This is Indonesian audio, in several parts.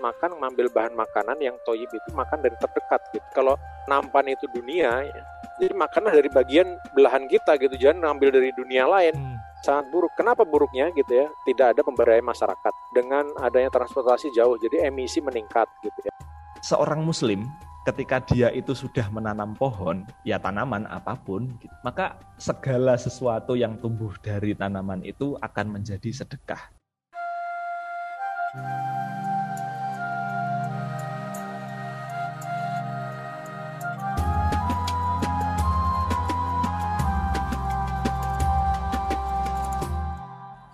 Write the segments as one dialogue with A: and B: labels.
A: makan mengambil bahan makanan yang toyib itu makan dari terdekat gitu. Kalau nampan itu dunia, ya, jadi makanlah dari bagian belahan kita gitu, jangan ngambil dari dunia lain. Hmm. Sangat buruk. Kenapa buruknya gitu ya? Tidak ada pemberdayaan masyarakat dengan adanya transportasi jauh, jadi emisi meningkat gitu ya.
B: Seorang Muslim ketika dia itu sudah menanam pohon, ya tanaman apa pun, gitu, maka segala sesuatu yang tumbuh dari tanaman itu akan menjadi sedekah.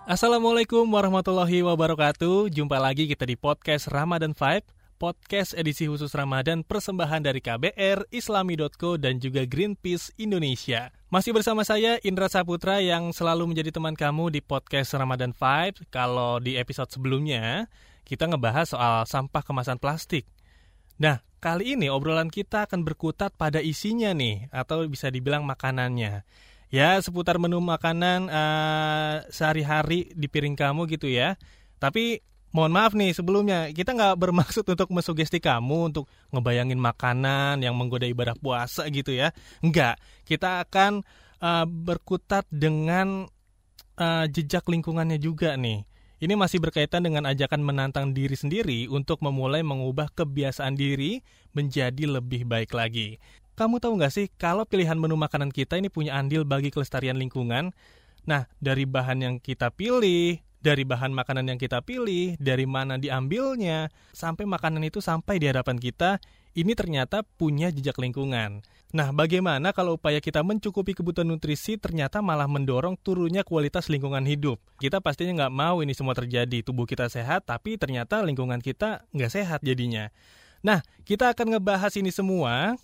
C: Assalamualaikum warahmatullahi wabarakatuh. Jumpa lagi kita di podcast Ramadan Vibe podcast edisi khusus Ramadan persembahan dari KBR, Islami.co, dan juga Greenpeace Indonesia. Masih bersama saya Indra Saputra yang selalu menjadi teman kamu di podcast Ramadan Vibe. Kalau di episode sebelumnya, kita ngebahas soal sampah kemasan plastik. Nah, kali ini obrolan kita akan berkutat pada isinya nih, atau bisa dibilang makanannya. Ya, seputar menu makanan uh, sehari-hari di piring kamu gitu ya. Tapi mohon maaf nih sebelumnya kita nggak bermaksud untuk mensugesti kamu untuk ngebayangin makanan yang menggoda ibadah puasa gitu ya enggak kita akan uh, berkutat dengan uh, jejak lingkungannya juga nih ini masih berkaitan dengan ajakan menantang diri sendiri untuk memulai mengubah kebiasaan diri menjadi lebih baik lagi. Kamu tahu nggak sih kalau pilihan menu makanan kita ini punya andil bagi kelestarian lingkungan? Nah, dari bahan yang kita pilih, dari bahan makanan yang kita pilih, dari mana diambilnya, sampai makanan itu sampai di hadapan kita, ini ternyata punya jejak lingkungan. Nah, bagaimana kalau upaya kita mencukupi kebutuhan nutrisi ternyata malah mendorong turunnya kualitas lingkungan hidup? Kita pastinya nggak mau ini semua terjadi, tubuh kita sehat, tapi ternyata lingkungan kita nggak sehat jadinya. Nah, kita akan ngebahas ini semua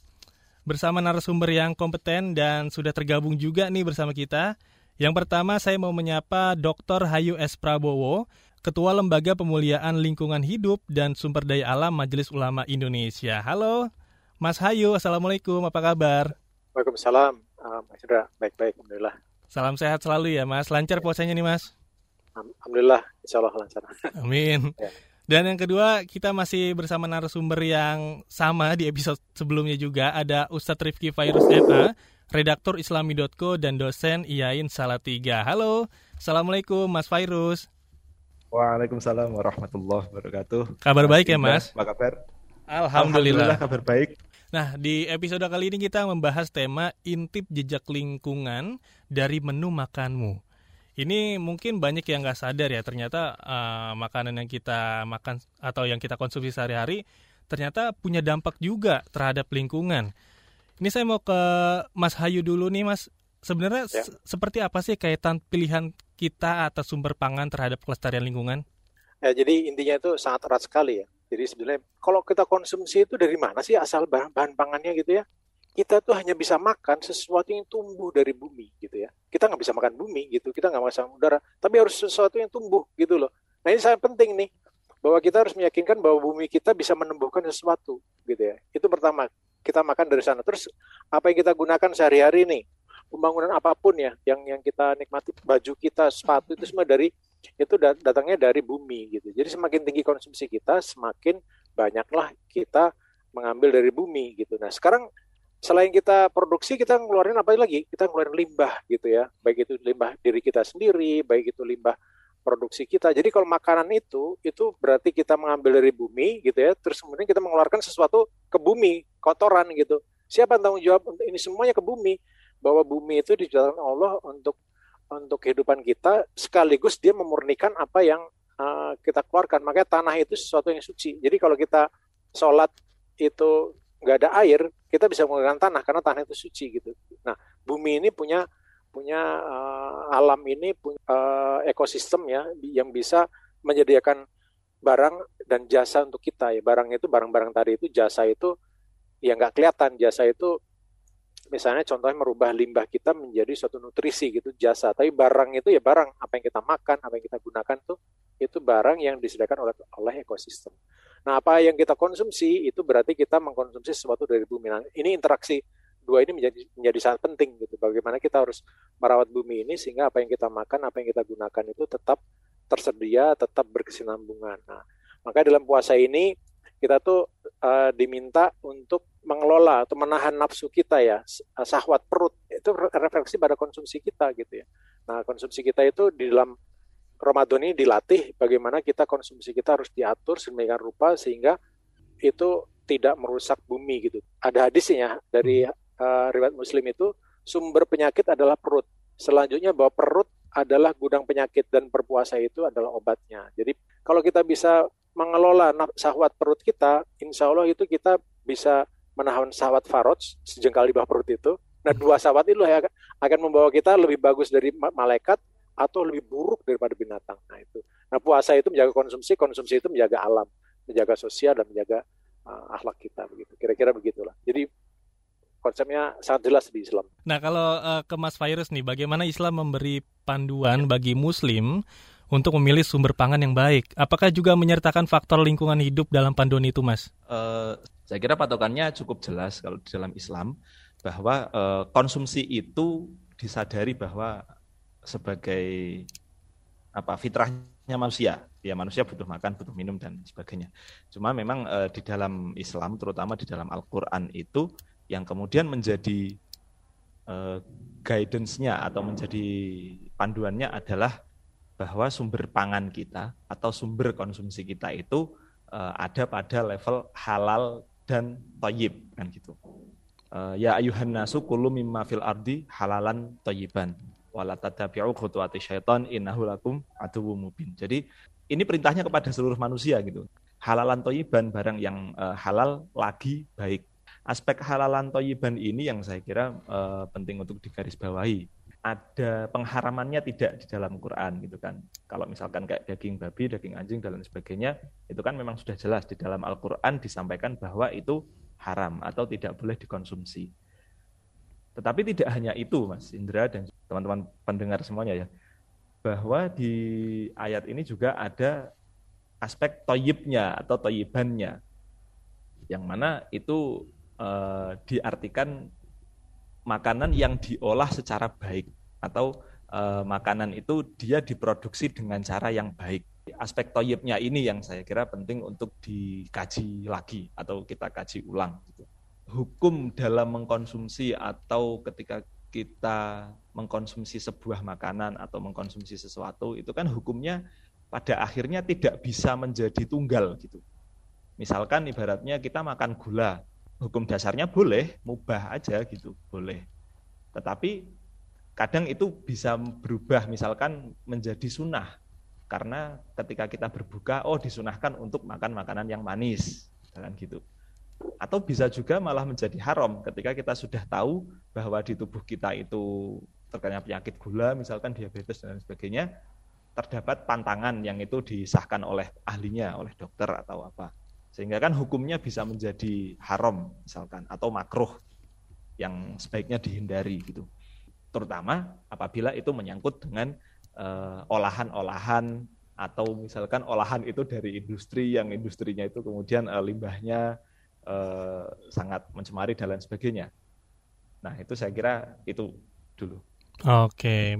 C: bersama narasumber yang kompeten dan sudah tergabung juga nih bersama kita. Yang pertama saya mau menyapa Dr. Hayu S. Prabowo, Ketua Lembaga Pemuliaan Lingkungan Hidup dan Sumber Daya Alam Majelis Ulama Indonesia. Halo, Mas Hayu, Assalamualaikum, apa kabar?
A: Waalaikumsalam, uh, Mas Indra, baik-baik, Alhamdulillah.
C: Salam sehat selalu ya Mas, lancar puasanya nih Mas?
A: Alhamdulillah, insya Allah lancar.
C: Amin. Ya. Dan yang kedua, kita masih bersama narasumber yang sama di episode sebelumnya juga. Ada Ustadz Rifki Virus MA, redaktur islami.co dan dosen IAIN Salatiga. Halo, Assalamualaikum Mas Fairuz.
B: Waalaikumsalam warahmatullahi wabarakatuh.
C: Kabar baik ya Mas?
B: Apa kabar?
C: Alhamdulillah.
B: Alhamdulillah kabar baik.
C: Nah, di episode kali ini kita membahas tema intip jejak lingkungan dari menu makanmu. Ini mungkin banyak yang nggak sadar ya, ternyata uh, makanan yang kita makan atau yang kita konsumsi sehari-hari ternyata punya dampak juga terhadap lingkungan. Ini saya mau ke Mas Hayu dulu nih, Mas. Sebenarnya ya. seperti apa sih kaitan pilihan kita atas sumber pangan terhadap kelestarian lingkungan?
A: Ya, jadi intinya itu sangat erat sekali ya. Jadi sebenarnya kalau kita konsumsi itu dari mana sih asal bahan, bahan pangannya gitu ya? Kita tuh hanya bisa makan sesuatu yang tumbuh dari bumi gitu ya. Kita nggak bisa makan bumi gitu, kita nggak bisa udara, tapi harus sesuatu yang tumbuh gitu loh. Nah ini sangat penting nih bahwa kita harus meyakinkan bahwa bumi kita bisa menumbuhkan sesuatu gitu ya. Itu pertama kita makan dari sana. Terus apa yang kita gunakan sehari-hari nih? Pembangunan apa pun ya, yang yang kita nikmati baju kita, sepatu itu semua dari itu datangnya dari bumi gitu. Jadi semakin tinggi konsumsi kita, semakin banyaklah kita mengambil dari bumi gitu. Nah sekarang selain kita produksi, kita ngeluarin apa lagi? Kita ngeluarin limbah gitu ya, baik itu limbah diri kita sendiri, baik itu limbah produksi kita. Jadi kalau makanan itu itu berarti kita mengambil dari bumi gitu ya, terus kemudian kita mengeluarkan sesuatu ke bumi, kotoran gitu. Siapa yang tanggung jawab untuk ini semuanya ke bumi? Bahwa bumi itu diciptakan Allah untuk untuk kehidupan kita sekaligus dia memurnikan apa yang uh, kita keluarkan. Makanya tanah itu sesuatu yang suci. Jadi kalau kita sholat itu nggak ada air, kita bisa menggunakan tanah karena tanah itu suci gitu. Nah, bumi ini punya punya uh, alam ini punya uh, ekosistem ya yang bisa menyediakan barang dan jasa untuk kita ya. Barang itu barang-barang tadi itu jasa itu ya nggak kelihatan. Jasa itu misalnya contohnya merubah limbah kita menjadi suatu nutrisi gitu jasa. Tapi barang itu ya barang. Apa yang kita makan apa yang kita gunakan tuh itu barang yang disediakan oleh oleh ekosistem nah apa yang kita konsumsi itu berarti kita mengkonsumsi sesuatu dari bumi nah, ini interaksi dua ini menjadi menjadi sangat penting gitu. Bagaimana kita harus merawat bumi ini sehingga apa yang kita makan, apa yang kita gunakan itu tetap tersedia, tetap berkesinambungan. Nah, Maka dalam puasa ini kita tuh uh, diminta untuk mengelola atau menahan nafsu kita ya, sahwat perut. Itu refleksi pada konsumsi kita gitu ya. Nah, konsumsi kita itu di dalam Ramadan ini dilatih bagaimana kita konsumsi kita harus diatur sedemikian rupa sehingga itu tidak merusak bumi gitu. Ada hadisnya dari uh, riwayat Muslim itu sumber penyakit adalah perut. Selanjutnya bahwa perut adalah gudang penyakit dan berpuasa itu adalah obatnya. Jadi kalau kita bisa mengelola sahwat perut kita, insya Allah itu kita bisa menahan sahwat faroj sejengkal di bawah perut itu. Nah dua sahwat itu akan membawa kita lebih bagus dari malaikat atau lebih buruk daripada binatang. Nah itu. Nah puasa itu menjaga konsumsi, konsumsi itu menjaga alam, menjaga sosial dan menjaga uh, akhlak kita begitu. Kira-kira begitulah. Jadi konsepnya sangat jelas di Islam.
C: Nah kalau uh, ke Mas Virus nih, bagaimana Islam memberi panduan bagi Muslim untuk memilih sumber pangan yang baik. Apakah juga menyertakan faktor lingkungan hidup dalam panduan itu, Mas? Uh,
B: saya kira patokannya cukup jelas kalau di dalam Islam bahwa uh, konsumsi itu disadari bahwa sebagai apa fitrahnya manusia. Ya manusia butuh makan, butuh minum dan sebagainya. Cuma memang uh, di dalam Islam, terutama di dalam Al-Qur'an itu yang kemudian menjadi uh, guidance-nya atau menjadi panduannya adalah bahwa sumber pangan kita atau sumber konsumsi kita itu uh, ada pada level halal dan toyib kan gitu. Ya ayuhan nasu kullu mimma fil ardi halalan toyiban wala tatabi'u khutuwati syaitan innahu lakum aduwwum mubin. Jadi ini perintahnya kepada seluruh manusia gitu. Halalan toyiban barang yang uh, halal lagi baik. Aspek halalan toyiban ini yang saya kira uh, penting untuk digarisbawahi ada pengharamannya tidak di dalam Quran gitu kan. Kalau misalkan kayak daging babi, daging anjing dan lain sebagainya, itu kan memang sudah jelas di dalam Al-Qur'an disampaikan bahwa itu haram atau tidak boleh dikonsumsi. Tetapi tidak hanya itu Mas Indra dan teman-teman pendengar semuanya ya. Bahwa di ayat ini juga ada aspek toyibnya atau toyibannya. Yang mana itu uh, diartikan makanan yang diolah secara baik atau e, makanan itu dia diproduksi dengan cara yang baik. Aspek toyibnya ini yang saya kira penting untuk dikaji lagi atau kita kaji ulang. Hukum dalam mengkonsumsi atau ketika kita mengkonsumsi sebuah makanan atau mengkonsumsi sesuatu itu kan hukumnya pada akhirnya tidak bisa menjadi tunggal gitu. Misalkan ibaratnya kita makan gula, hukum dasarnya boleh, mubah aja gitu, boleh. Tetapi kadang itu bisa berubah misalkan menjadi sunnah karena ketika kita berbuka oh disunahkan untuk makan makanan yang manis dan gitu atau bisa juga malah menjadi haram ketika kita sudah tahu bahwa di tubuh kita itu terkena penyakit gula misalkan diabetes dan sebagainya terdapat pantangan yang itu disahkan oleh ahlinya oleh dokter atau apa. Sehingga kan hukumnya bisa menjadi haram misalkan atau makruh yang sebaiknya dihindari gitu. Terutama apabila itu menyangkut dengan uh, olahan-olahan atau misalkan olahan itu dari industri yang industrinya itu kemudian uh, limbahnya uh, sangat mencemari dan lain sebagainya. Nah itu saya kira itu dulu.
C: Oke,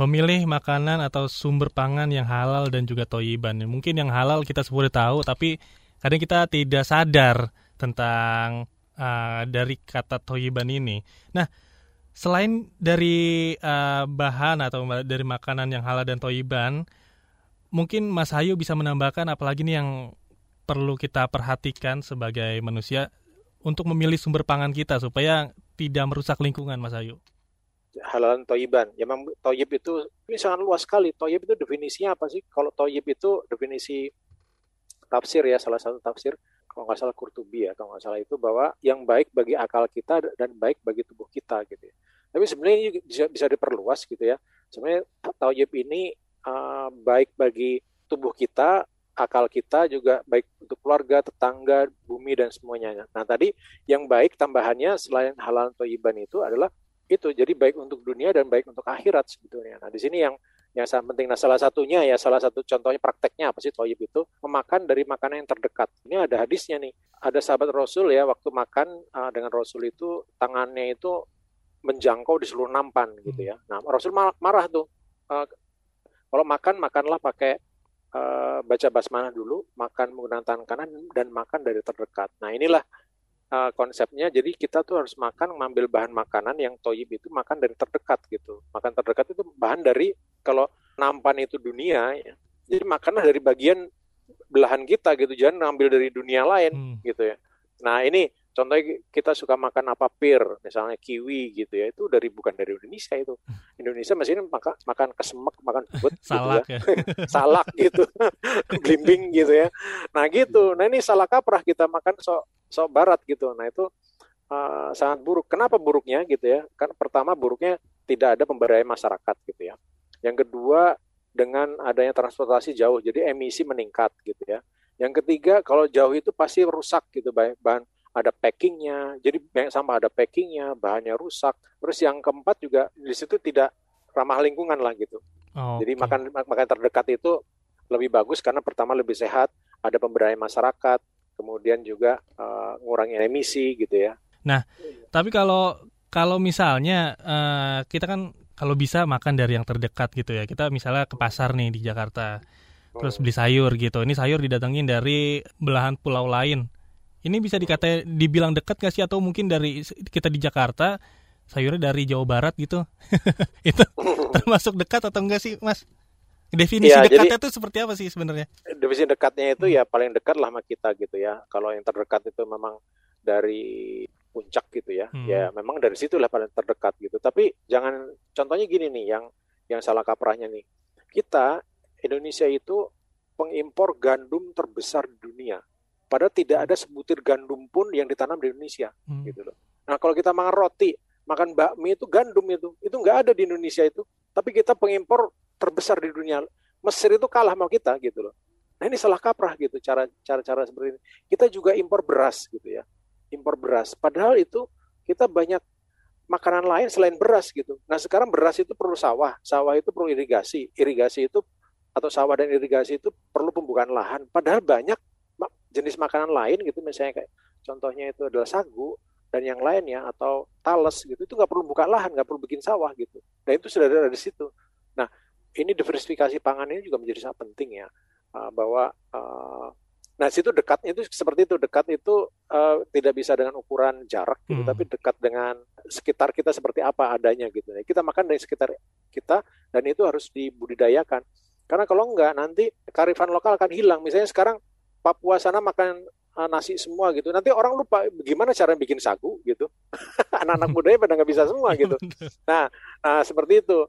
C: memilih makanan atau sumber pangan yang halal dan juga toyiban. Mungkin yang halal kita sudah tahu, tapi kadang kita tidak sadar tentang uh, dari kata toyiban ini. Nah, selain dari uh, bahan atau dari makanan yang halal dan toyiban, mungkin Mas Hayu bisa menambahkan apalagi nih yang perlu kita perhatikan sebagai manusia untuk memilih sumber pangan kita supaya tidak merusak lingkungan, Mas Hayu.
A: Halal dan toyiban. Ya, memang toyib itu ini sangat luas sekali. Toyib itu definisinya apa sih? Kalau toyib itu definisi tafsir ya, salah satu tafsir kalau nggak salah Kurtubi ya, kalau nggak salah itu bahwa yang baik bagi akal kita dan baik bagi tubuh kita gitu ya. Tapi sebenarnya ini bisa, bisa diperluas gitu ya. Sebenarnya tauyib ini uh, baik bagi tubuh kita, akal kita juga baik untuk keluarga, tetangga, bumi dan semuanya. Nah tadi yang baik tambahannya selain halal toyiban itu adalah itu jadi baik untuk dunia dan baik untuk akhirat sebetulnya. Nah di sini yang yang sangat penting. Nah salah satunya ya salah satu contohnya prakteknya apa sih toyib itu memakan dari makanan yang terdekat. Ini ada hadisnya nih. Ada sahabat Rasul ya waktu makan uh, dengan Rasul itu tangannya itu menjangkau di seluruh nampan gitu ya. Nah Rasul marah, marah tuh. Uh, kalau makan makanlah pakai uh, baca basmalah dulu, makan menggunakan tangan kanan dan makan dari terdekat. Nah inilah uh, konsepnya. Jadi kita tuh harus makan mengambil bahan makanan yang toyib itu makan dari terdekat gitu. Makan terdekat itu bahan dari kalau nampan itu dunia, ya. jadi makanlah dari bagian belahan kita gitu, jangan ngambil dari dunia lain hmm. gitu ya. Nah ini contohnya kita suka makan apa pir misalnya kiwi gitu ya itu dari bukan dari Indonesia itu. Indonesia masih makan makan kesemek makan bubut
C: salak gitu ya.
A: ya. salak gitu. Blimbing gitu ya. Nah gitu. Nah ini salah kaprah kita makan sok sok barat gitu. Nah itu uh, sangat buruk. Kenapa buruknya gitu ya? Kan pertama buruknya tidak ada pemberdayaan masyarakat gitu ya. Yang kedua dengan adanya transportasi jauh jadi emisi meningkat gitu ya. Yang ketiga kalau jauh itu pasti rusak gitu bahan ada packingnya, jadi banyak sampah ada packingnya, bahannya rusak. Terus yang keempat juga di situ tidak ramah lingkungan lah gitu. Oh, jadi okay. makan makan terdekat itu lebih bagus karena pertama lebih sehat, ada pemberdayaan masyarakat, kemudian juga uh, ngurangi emisi gitu ya.
C: Nah, tapi kalau kalau misalnya uh, kita kan kalau bisa makan dari yang terdekat gitu ya. Kita misalnya ke pasar nih di Jakarta, terus beli sayur gitu. Ini sayur didatengin dari belahan pulau lain ini bisa dikata dibilang dekat gak sih atau mungkin dari kita di Jakarta sayurnya dari Jawa Barat gitu? itu termasuk dekat atau enggak sih, Mas? Definisi ya, dekatnya itu seperti apa sih sebenarnya?
A: Definisi dekatnya itu ya paling dekat lah sama kita gitu ya. Kalau yang terdekat itu memang dari puncak gitu ya. Hmm. Ya memang dari situ lah paling terdekat gitu. Tapi jangan contohnya gini nih yang yang salah kaprahnya nih. Kita Indonesia itu pengimpor gandum terbesar di dunia. Padahal tidak ada sebutir gandum pun yang ditanam di Indonesia, hmm. gitu loh. Nah kalau kita makan roti, makan bakmi itu gandum itu, itu nggak ada di Indonesia itu. Tapi kita pengimpor terbesar di dunia. Mesir itu kalah sama kita, gitu loh. Nah ini salah kaprah gitu cara cara-cara seperti ini. Kita juga impor beras gitu ya, impor beras. Padahal itu kita banyak makanan lain selain beras gitu. Nah sekarang beras itu perlu sawah, sawah itu perlu irigasi, irigasi itu atau sawah dan irigasi itu perlu pembukaan lahan. Padahal banyak jenis makanan lain gitu misalnya kayak contohnya itu adalah sagu dan yang lainnya atau tales gitu itu nggak perlu buka lahan nggak perlu bikin sawah gitu. Dan itu sudah ada di situ. Nah ini diversifikasi pangan ini juga menjadi sangat penting ya uh, bahwa uh, nah situ dekat itu seperti itu dekat itu uh, tidak bisa dengan ukuran jarak gitu hmm. tapi dekat dengan sekitar kita seperti apa adanya gitu. Kita makan dari sekitar kita dan itu harus dibudidayakan. Karena kalau enggak nanti karifan lokal akan hilang. Misalnya sekarang Papua sana makan uh, nasi semua gitu. Nanti orang lupa gimana cara bikin sagu gitu. Anak-anak mudanya pada nggak bisa semua gitu. Nah, nah seperti itu.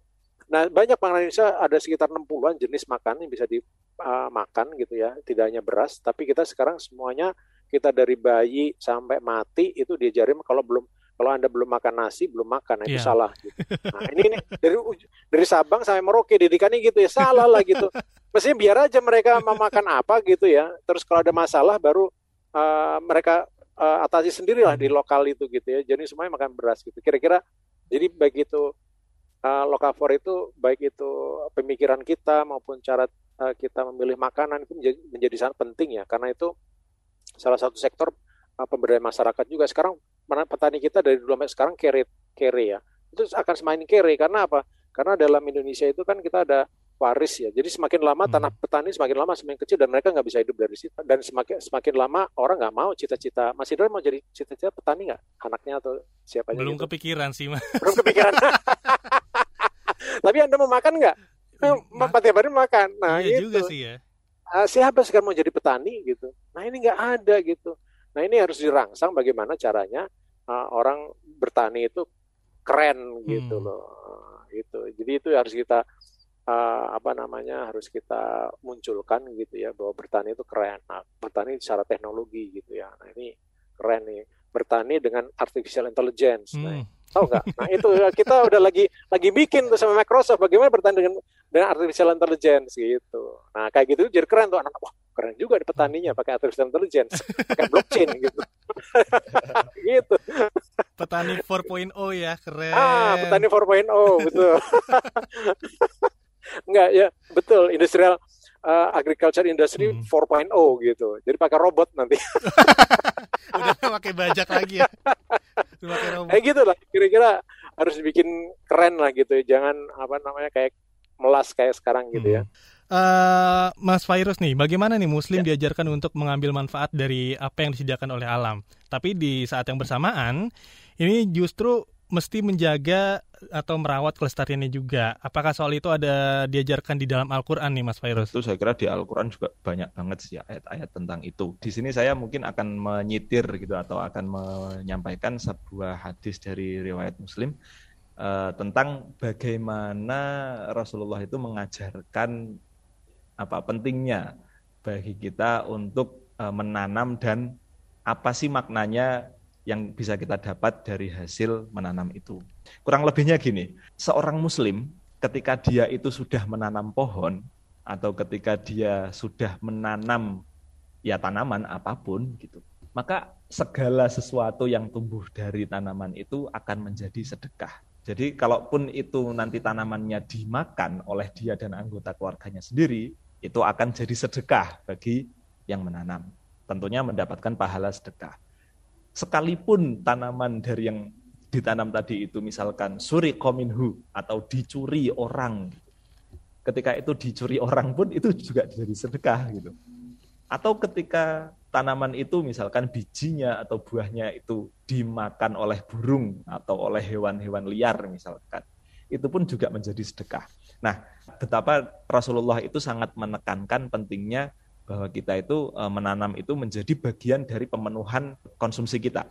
A: Nah, banyak makanan Indonesia ada sekitar 60-an jenis makanan yang bisa dimakan uh, gitu ya. Tidak hanya beras, tapi kita sekarang semuanya kita dari bayi sampai mati itu diajarin kalau belum kalau anda belum makan nasi belum makan nah, itu yeah. salah gitu. nah ini, ini dari dari Sabang sampai Merauke didikannya gitu ya salah lah gitu. Mestinya biar aja mereka mau makan apa gitu ya. Terus kalau ada masalah baru uh, mereka uh, atasi sendiri lah di lokal itu gitu ya. Jadi semuanya makan beras gitu. Kira-kira jadi baik itu uh, lokavor itu baik itu pemikiran kita maupun cara uh, kita memilih makanan itu menjadi, menjadi sangat penting ya. Karena itu salah satu sektor uh, pemberdayaan masyarakat juga. Sekarang petani kita dari dulu sampai sekarang kere kere ya itu akan semakin kere karena apa karena dalam Indonesia itu kan kita ada waris ya. Jadi semakin lama hmm. tanah petani semakin lama semakin kecil dan mereka nggak bisa hidup dari situ. Dan semakin semakin lama orang nggak mau cita-cita. Mas Idra mau jadi cita-cita petani nggak? Anaknya atau siapa?
C: Belum gitu? kepikiran sih mas.
A: Belum kepikiran. Tapi anda mau makan nggak? Ma tiap hari makan. Nah iya gitu. juga sih ya. Uh, siapa sekarang mau jadi petani gitu? Nah ini nggak ada gitu. Nah ini harus dirangsang bagaimana caranya uh, orang bertani itu keren gitu hmm. loh. Gitu. Jadi itu harus kita uh, apa namanya harus kita munculkan gitu ya bahwa bertani itu keren. Nah, bertani secara teknologi gitu ya. Nah, ini keren nih. Bertani dengan artificial intelligence. Nah, hmm. Nah, tahu nggak? Nah, itu ya, kita udah lagi lagi bikin tuh sama Microsoft bagaimana bertani dengan dengan artificial intelligence gitu. Nah, kayak gitu jadi keren tuh anak. Wah, keren juga di petaninya pakai artificial intelligence, pakai blockchain gitu. gitu.
C: Petani 4.0 ya, keren.
A: Ah, petani 4.0 betul. Enggak ya, betul industrial uh, agriculture industry hmm. 4.0 gitu. Jadi pakai robot nanti.
C: Udah pakai bajak lagi ya.
A: pakai robot. Kayak gitu lah. Kira-kira harus bikin keren lah gitu. Jangan apa namanya kayak melas kayak sekarang gitu ya. hmm. ya.
C: Uh, Mas Virus nih, bagaimana nih Muslim ya. diajarkan untuk mengambil manfaat dari apa yang disediakan oleh alam? Tapi di saat yang bersamaan, ini justru mesti menjaga atau merawat kelestariannya juga. Apakah soal itu ada diajarkan di dalam Al-Quran nih Mas Virus?
B: Itu saya kira di Al-Quran juga banyak banget sih ayat-ayat tentang itu. Di sini saya mungkin akan menyitir gitu atau akan menyampaikan sebuah hadis dari riwayat Muslim uh, tentang bagaimana Rasulullah itu mengajarkan apa pentingnya bagi kita untuk uh, menanam dan apa sih maknanya yang bisa kita dapat dari hasil menanam itu. Kurang lebihnya gini, seorang muslim ketika dia itu sudah menanam pohon atau ketika dia sudah menanam ya tanaman apa pun gitu, maka segala sesuatu yang tumbuh dari tanaman itu akan menjadi sedekah. Jadi kalaupun itu nanti tanamannya dimakan oleh dia dan anggota keluarganya sendiri, itu akan jadi sedekah bagi yang menanam. Tentunya mendapatkan pahala sedekah. Sekalipun tanaman dari yang ditanam tadi itu misalkan suri kominhu atau dicuri orang. Ketika itu dicuri orang pun itu juga jadi sedekah gitu. Atau ketika tanaman itu misalkan bijinya atau buahnya itu dimakan oleh burung atau oleh hewan-hewan liar misalkan. Itu pun juga menjadi sedekah. Nah, betapa Rasulullah itu sangat menekankan pentingnya bahwa kita itu e, menanam itu menjadi bagian dari pemenuhan konsumsi kita.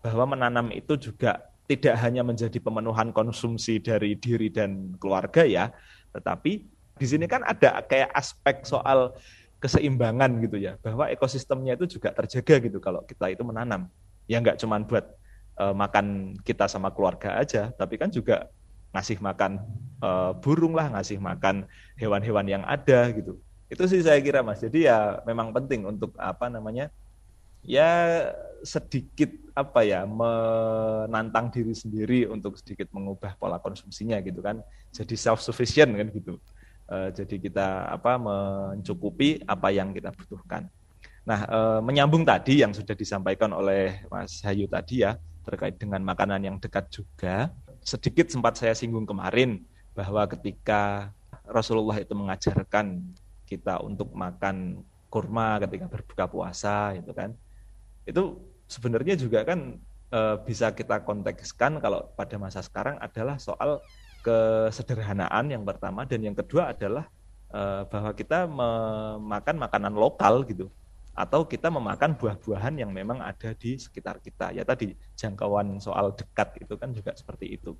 B: Bahwa menanam itu juga tidak hanya menjadi pemenuhan konsumsi dari diri dan keluarga ya, tetapi di sini kan ada kayak aspek soal keseimbangan gitu ya, bahwa ekosistemnya itu juga terjaga gitu kalau kita itu menanam. Ya nggak cuma buat uh, makan kita sama keluarga aja, tapi kan juga ngasih makan uh, burung lah, ngasih makan hewan-hewan yang ada gitu. Itu sih saya kira Mas. Jadi ya memang penting untuk apa namanya? Ya sedikit apa ya menantang diri sendiri untuk sedikit mengubah pola konsumsinya gitu kan. Jadi self sufficient kan gitu. Uh, jadi kita apa mencukupi apa yang kita butuhkan. Nah, uh, menyambung tadi yang sudah disampaikan oleh Mas Hayu tadi ya terkait dengan makanan yang dekat juga sedikit sempat saya singgung kemarin bahwa ketika Rasulullah itu mengajarkan kita untuk makan kurma ketika berbuka puasa itu kan itu sebenarnya juga kan e, bisa kita kontekskan kalau pada masa sekarang adalah soal kesederhanaan yang pertama dan yang kedua adalah e, bahwa kita memakan makanan lokal gitu atau kita memakan buah-buahan yang memang ada di sekitar kita. Ya tadi jangkauan soal dekat itu kan juga seperti itu.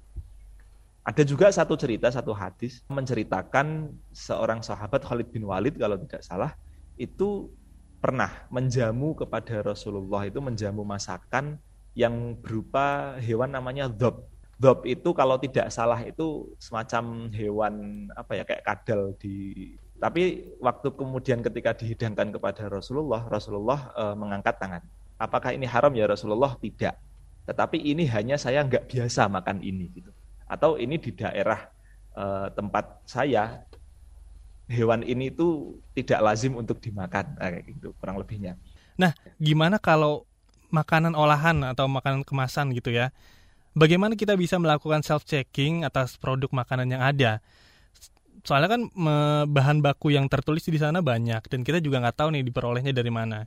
B: Ada juga satu cerita, satu hadis menceritakan seorang sahabat Khalid bin Walid kalau tidak salah itu pernah menjamu kepada Rasulullah itu menjamu masakan yang berupa hewan namanya dhob. Dhob itu kalau tidak salah itu semacam hewan apa ya kayak kadal di tapi waktu kemudian ketika dihidangkan kepada Rasulullah, Rasulullah e, mengangkat tangan. Apakah ini haram ya Rasulullah? Tidak. Tetapi ini hanya saya nggak biasa makan ini gitu. Atau ini di daerah e, tempat saya hewan ini itu tidak lazim untuk dimakan nah, kayak gitu kurang lebihnya.
C: Nah, gimana kalau makanan olahan atau makanan kemasan gitu ya? Bagaimana kita bisa melakukan self checking atas produk makanan yang ada? Soalnya kan bahan baku yang tertulis di sana banyak dan kita juga nggak tahu nih diperolehnya dari mana.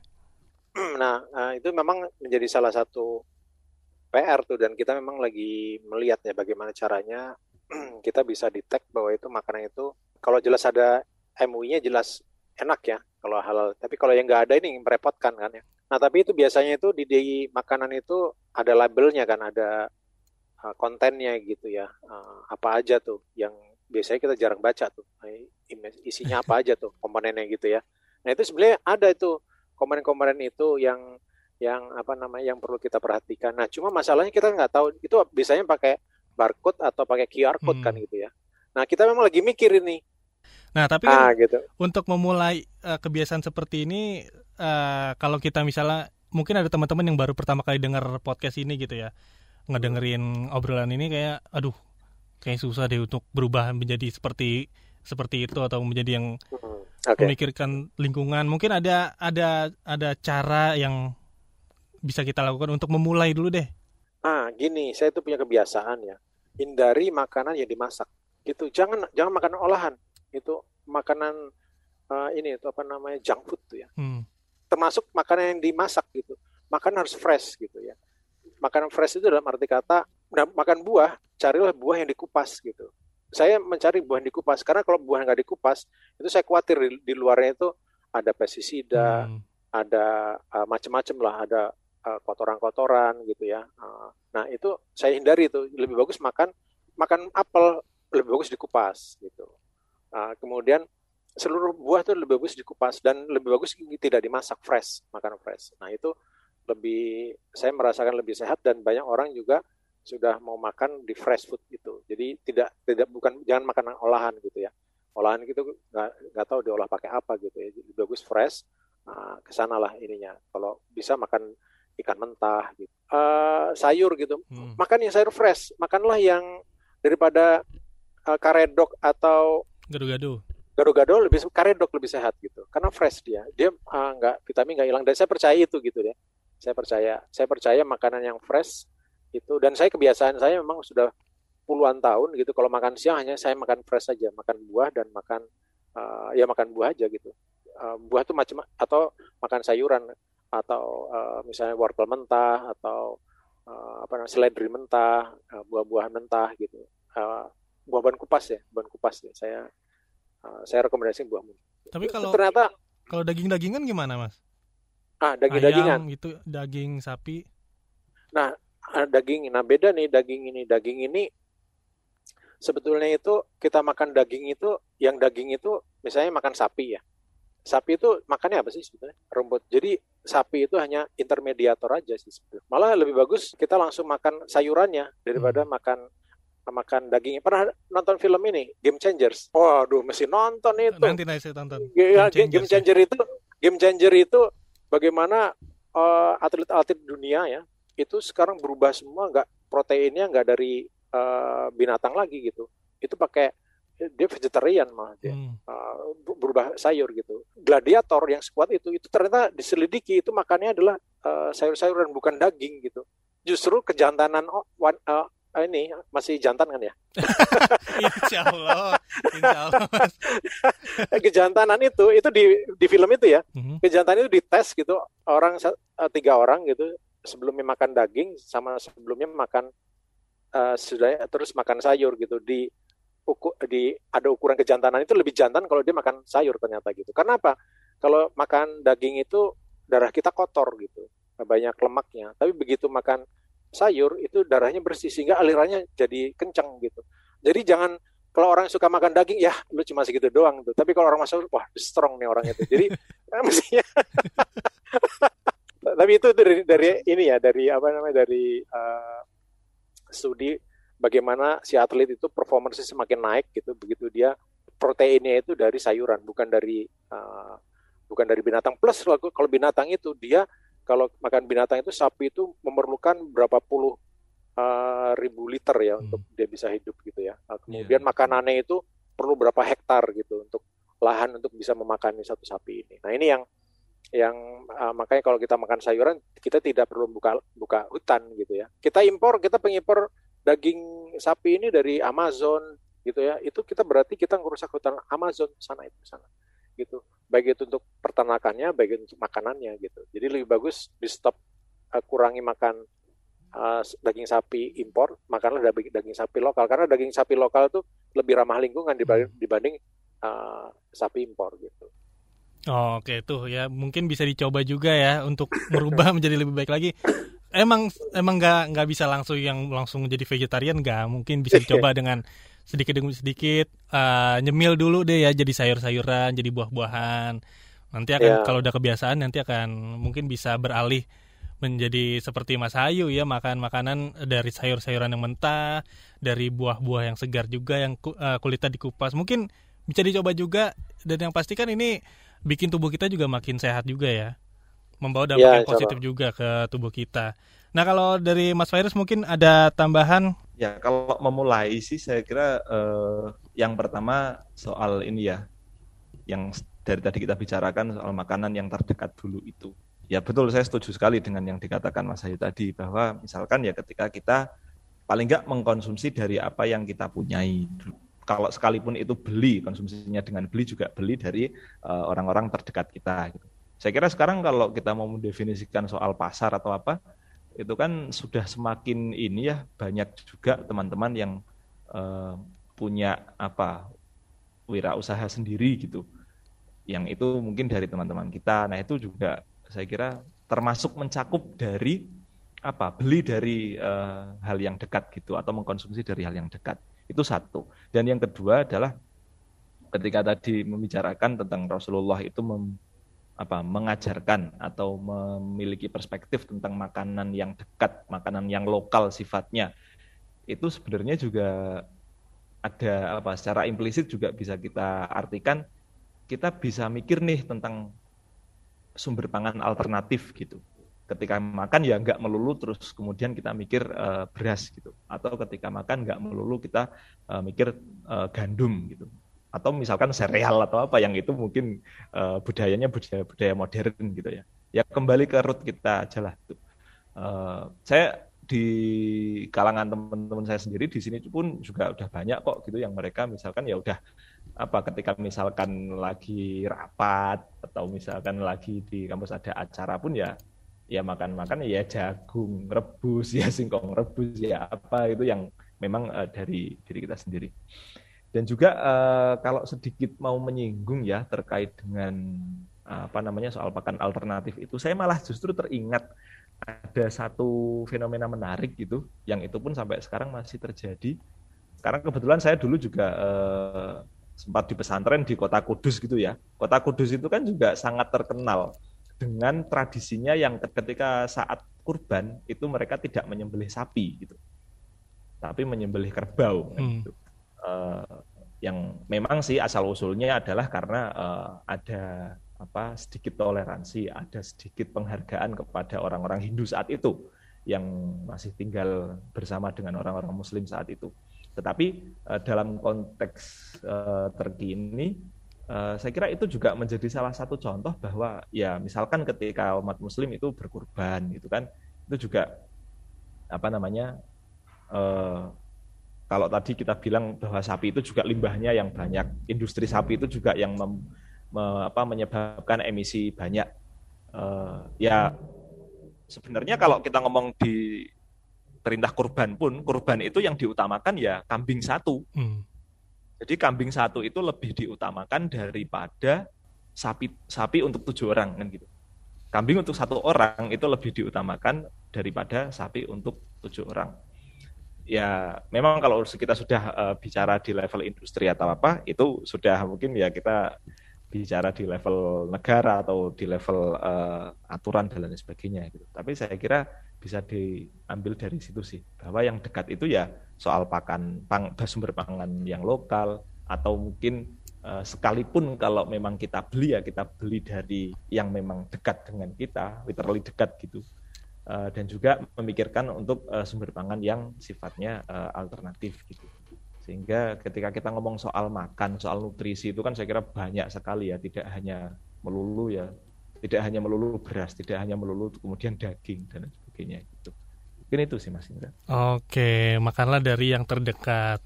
A: Nah, nah, itu memang menjadi salah satu PR tuh dan kita memang lagi melihat ya bagaimana caranya kita bisa detect bahwa itu makanan itu kalau jelas ada MUI-nya jelas enak ya kalau halal. Tapi kalau yang nggak ada ini merepotkan kan ya. Nah tapi itu biasanya itu di, di makanan itu ada labelnya kan ada uh, kontennya gitu ya uh, apa aja tuh yang biasanya kita jarang baca tuh isinya apa aja tuh komponennya gitu ya. Nah itu sebenarnya ada itu komponen-komponen itu yang yang apa namanya yang perlu kita perhatikan. Nah cuma masalahnya kita nggak tahu itu biasanya pakai barcode atau pakai QR code kan hmm. kan gitu ya. Nah kita memang lagi mikir ini.
C: Nah tapi kan ah, gitu. untuk memulai uh, kebiasaan seperti ini uh, kalau kita misalnya mungkin ada teman-teman yang baru pertama kali dengar podcast ini gitu ya ngedengerin obrolan ini kayak aduh kayak susah deh untuk berubah menjadi seperti seperti itu atau menjadi yang hmm, okay. memikirkan lingkungan. Mungkin ada ada ada cara yang bisa kita lakukan untuk memulai dulu deh.
A: Ah, gini, saya itu punya kebiasaan ya. Hindari makanan yang dimasak. Gitu. Jangan jangan makanan olahan. Itu makanan uh, ini itu apa namanya junk food tuh ya.
C: Hmm.
A: Termasuk makanan yang dimasak gitu. Makan harus fresh gitu ya. Makanan fresh itu dalam arti kata makan buah, carilah buah yang dikupas gitu. Saya mencari buah yang dikupas karena kalau buah nggak dikupas itu saya khawatir di, di luarnya itu ada pestisida,
C: Hmm.
A: ada uh, macam-macam lah, ada uh, kotoran-kotoran gitu ya. Uh, nah itu saya hindari itu. Lebih bagus makan makan apel lebih bagus dikupas gitu. Uh, kemudian seluruh buah itu lebih bagus dikupas dan lebih bagus tidak dimasak fresh, makan fresh. Nah itu lebih saya merasakan lebih sehat dan banyak orang juga sudah mau makan di fresh food gitu. Jadi tidak tidak bukan jangan makan olahan gitu ya. Olahan gitu nggak nggak tahu diolah pakai apa gitu ya. Jadi bagus fresh. Nah, ke sanalah ininya. Kalau bisa makan ikan mentah gitu. Eh, sayur gitu.
C: Hmm.
A: Makan yang sayur fresh. Makanlah yang daripada eh, karedok atau
C: Gado-gado.
A: gado-gado lebih karedok lebih sehat gitu karena fresh dia dia uh, nggak vitamin nggak hilang dan saya percaya itu gitu ya saya percaya saya percaya makanan yang fresh itu dan saya kebiasaan saya memang sudah puluhan tahun gitu kalau makan siang hanya saya makan fresh saja makan buah dan makan uh, ya makan buah aja gitu. Uh, buah tuh macam atau makan sayuran atau uh, misalnya wortel mentah atau uh, apa namanya seledri mentah uh, buah-buahan mentah gitu. Uh, buah-buahan kupas ya buah kupas ya. Saya uh, saya rekomendasikan buah mentah.
C: Tapi kalau
A: ternyata
C: kalau daging-dagingan gimana, Mas?
A: ah daging-dagingan.
C: Ayam gitu, daging sapi.
A: ah, daging nah beda nih daging ini. Daging ini sebetulnya itu kita makan daging itu yang daging itu misalnya makan sapi ya. Sapi itu makannya apa sih sebetulnya? Rumput. Jadi sapi itu hanya intermediator aja sih sebetulnya. Malah lebih bagus kita langsung makan sayurannya daripada makan makan dagingnya. Pernah nonton film ini? Game Changers. Waduh mesti nonton itu.
C: Nanti nanti saya tonton.
A: Ya,
C: Game
A: game, game
C: Changers ya.
A: changer itu game changer itu bagaimana eh, atlet-atlet dunia ya itu sekarang berubah semua nggak proteinnya nggak dari eh, binatang lagi gitu. Itu pakai dia vegetarian malah dia.
C: Hmm.
A: eh, ber- berubah sayur gitu. Gladiator yang sekuat itu itu ternyata diselidiki itu makannya adalah eh, sayur-sayuran bukan daging gitu. Justru kejantanan oh, wan- eh, ini masih jantan kan ya?
C: Insya Allah, Insya Allah.
A: Kejantanan itu itu di di film itu ya.
C: Mhm.
A: kejantan itu dites gitu orang eh, tiga orang gitu sebelumnya makan daging sama sebelumnya makan sudah terus makan sayur gitu. Di uku, di ada ukuran kejantanan itu lebih jantan kalau dia makan sayur ternyata gitu. Karena apa? Kalau makan daging itu darah kita kotor gitu banyak lemaknya. Tapi begitu makan sayur itu darahnya bersih sehingga alirannya jadi kencang gitu. Jadi jangan kalau orang suka makan daging ya lu cuma segitu doang tuh. Tapi kalau orang masuk wah strong nih orang itu jadi mestinya tapi itu dari dari ini ya dari apa namanya dari eh, studi bagaimana si atlet itu performance semakin naik gitu. Begitu dia proteinnya itu dari sayuran bukan dari eh, bukan dari binatang. Plus kalau binatang itu dia kalau makan binatang itu sapi itu memerlukan berapa puluh eh, ribu liter ya
C: Hmm.
A: untuk dia bisa hidup gitu ya. Nah, kemudian makanannya itu perlu berapa hektar gitu untuk lahan untuk bisa memakani satu sapi ini. Nah ini yang yang uh, makanya kalau kita makan sayuran kita tidak perlu buka buka hutan gitu ya. Kita impor kita pengimpor daging sapi ini dari Amazon gitu ya. Itu kita berarti kita ngerusak hutan Amazon sana itu sana gitu. Baik itu untuk peternakannya baik itu untuk makanannya gitu. Jadi lebih bagus di stop uh, kurangi makan uh, daging sapi impor makanlah daging, daging sapi lokal. Karena daging sapi lokal itu lebih ramah lingkungan dibanding, dibanding uh, sapi impor gitu
C: Oh, Oke tuh ya mungkin bisa dicoba juga ya untuk merubah menjadi lebih baik lagi. Emang emang nggak nggak bisa langsung yang langsung menjadi vegetarian nggak mungkin bisa dicoba dengan sedikit demi sedikit eh, nyemil dulu deh ya jadi sayur-sayuran jadi buah-buahan nanti akan
A: Ya.
C: kalau udah kebiasaan nanti akan mungkin bisa beralih menjadi seperti Mas Ayu ya makan makanan dari sayur-sayuran yang mentah dari buah-buah yang segar juga yang eh, kulitnya dikupas mungkin bisa dicoba juga dan yang pasti kan ini bikin tubuh kita juga makin sehat juga ya. Membawa dampak
A: Ya,
C: yang positif juga ke tubuh kita. Nah kalau dari Mas Virus mungkin ada tambahan?
B: Ya, kalau memulai sih saya kira eh, yang pertama soal ini ya, yang dari tadi kita bicarakan soal makanan yang terdekat dulu itu. Ya betul, saya setuju sekali dengan yang dikatakan Mas Ayu tadi bahwa misalkan ya ketika kita paling nggak mengkonsumsi dari apa yang kita punyai, kalau sekalipun itu beli konsumsinya dengan beli juga beli dari uh, orang-orang terdekat kita gitu. Saya kira sekarang kalau kita mau mendefinisikan soal pasar atau apa itu kan sudah semakin ini ya banyak juga teman-teman yang uh, punya apa wirausaha sendiri gitu. Yang itu mungkin dari teman-teman kita. Nah, itu juga saya kira termasuk mencakup dari apa? beli dari uh, hal yang dekat gitu atau mengkonsumsi dari hal yang dekat. Itu satu. Dan yang kedua adalah ketika tadi membicarakan tentang Rasulullah itu mem, apa, mengajarkan atau memiliki perspektif tentang makanan yang dekat, makanan yang lokal sifatnya. Itu sebenarnya juga ada apa secara implisit juga bisa kita artikan kita bisa mikir nih tentang sumber pangan alternatif gitu ketika makan ya nggak melulu terus kemudian kita mikir uh, beras gitu. Atau ketika makan nggak melulu kita uh, mikir uh, gandum gitu. Atau misalkan sereal atau apa yang itu mungkin uh, budayanya budaya budaya modern gitu ya. Ya kembali ke root kita aja lah gitu. uh, saya di kalangan teman-teman saya sendiri di sini pun juga udah banyak kok gitu yang mereka misalkan ya udah apa ketika misalkan lagi rapat atau misalkan lagi di kampus ada acara pun ya ya makan-makan ya jagung rebus ya singkong rebus ya apa itu yang memang uh, dari diri kita sendiri. Dan juga uh, kalau sedikit mau menyinggung ya terkait dengan uh, apa namanya soal pakan alternatif itu saya malah justru teringat ada satu fenomena menarik gitu yang itu pun sampai sekarang masih terjadi. Karena kebetulan saya dulu juga uh, sempat di pesantren di kota Kudus gitu ya. Kota Kudus itu kan juga sangat terkenal dengan tradisinya yang ketika saat kurban itu mereka tidak menyembelih sapi gitu, tapi menyembelih kerbau hmm. gitu. Uh, yang memang sih asal usulnya adalah karena uh, ada apa sedikit toleransi, ada sedikit penghargaan kepada orang-orang Hindu saat itu yang masih tinggal bersama dengan orang-orang Muslim saat itu. Tetapi uh, dalam konteks uh, terkini Uh, saya kira itu juga menjadi salah satu contoh bahwa ya misalkan ketika umat muslim itu berkurban gitu kan itu juga apa namanya uh, kalau tadi kita bilang bahwa sapi itu juga limbahnya yang banyak industri sapi itu juga yang mem, me, apa, menyebabkan emisi banyak. Uh, ya sebenarnya kalau kita ngomong di perintah kurban pun kurban itu yang diutamakan ya kambing satu. Hmm jadi kambing satu itu lebih diutamakan daripada sapi sapi untuk tujuh orang kan gitu. Kambing untuk satu orang itu lebih diutamakan daripada sapi untuk tujuh orang. Ya memang kalau kita sudah uh, bicara di level industri atau apa itu sudah mungkin ya kita bicara di level negara atau di level uh, aturan dan lain sebagainya gitu. Tapi saya kira bisa diambil dari situ sih bahwa yang dekat itu ya soal pakan pang, sumber pangan yang lokal atau mungkin uh, sekalipun kalau memang kita beli ya kita beli dari yang memang dekat dengan kita literally dekat gitu uh, dan juga memikirkan untuk uh, sumber pangan yang sifatnya uh, alternatif gitu sehingga ketika kita ngomong soal makan soal nutrisi itu kan saya kira banyak sekali ya tidak hanya melulu ya tidak hanya melulu beras tidak hanya melulu kemudian daging dan sebagainya gitu. Mungkin itu sih Mas Indra.
C: Oke, makanlah dari yang terdekat.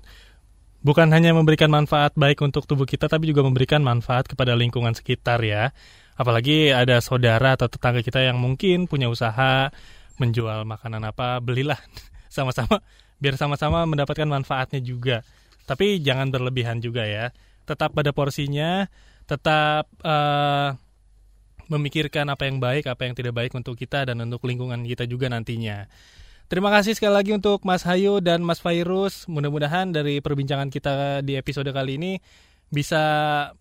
C: Bukan hanya memberikan manfaat baik untuk tubuh kita, tapi juga memberikan manfaat kepada lingkungan sekitar ya. Apalagi ada saudara atau tetangga kita yang mungkin punya usaha menjual makanan apa, belilah sama-sama biar sama-sama mendapatkan manfaatnya juga. Tapi jangan berlebihan juga ya. Tetap pada porsinya, tetap uh, memikirkan apa yang baik, apa yang tidak baik untuk kita dan untuk lingkungan kita juga nantinya. Terima kasih sekali lagi untuk Mas Hayu dan Mas Fairus. Mudah-mudahan dari perbincangan kita di episode kali ini bisa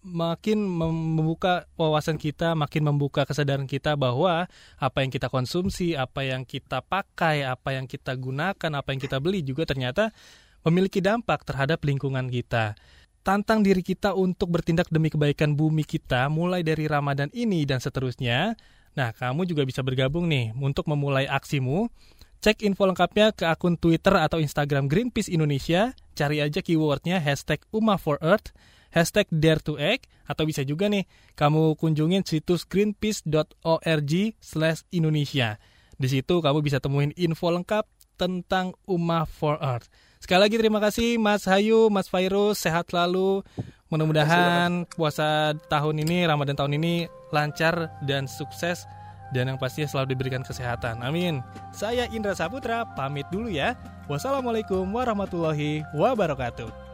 C: makin membuka wawasan kita, makin membuka kesadaran kita bahwa apa yang kita konsumsi, apa yang kita pakai, apa yang kita gunakan, apa yang kita beli juga ternyata memiliki dampak terhadap lingkungan kita tantang diri kita untuk bertindak demi kebaikan bumi kita mulai dari Ramadan ini dan seterusnya. Nah, kamu juga bisa bergabung nih untuk memulai aksimu. Cek info lengkapnya ke akun Twitter atau Instagram Greenpeace Indonesia. Cari aja keywordnya hashtag Uma for Earth, hashtag Dare to Act, atau bisa juga nih kamu kunjungin situs greenpeace.org slash Indonesia. Di situ kamu bisa temuin info lengkap tentang Uma for Earth. Sekali lagi terima kasih Mas Hayu, Mas Fairuz, sehat selalu. Mudah-mudahan puasa tahun ini, Ramadan tahun ini lancar dan sukses dan yang pastinya selalu diberikan kesehatan. Amin. Saya Indra Saputra pamit dulu ya. Wassalamualaikum warahmatullahi wabarakatuh.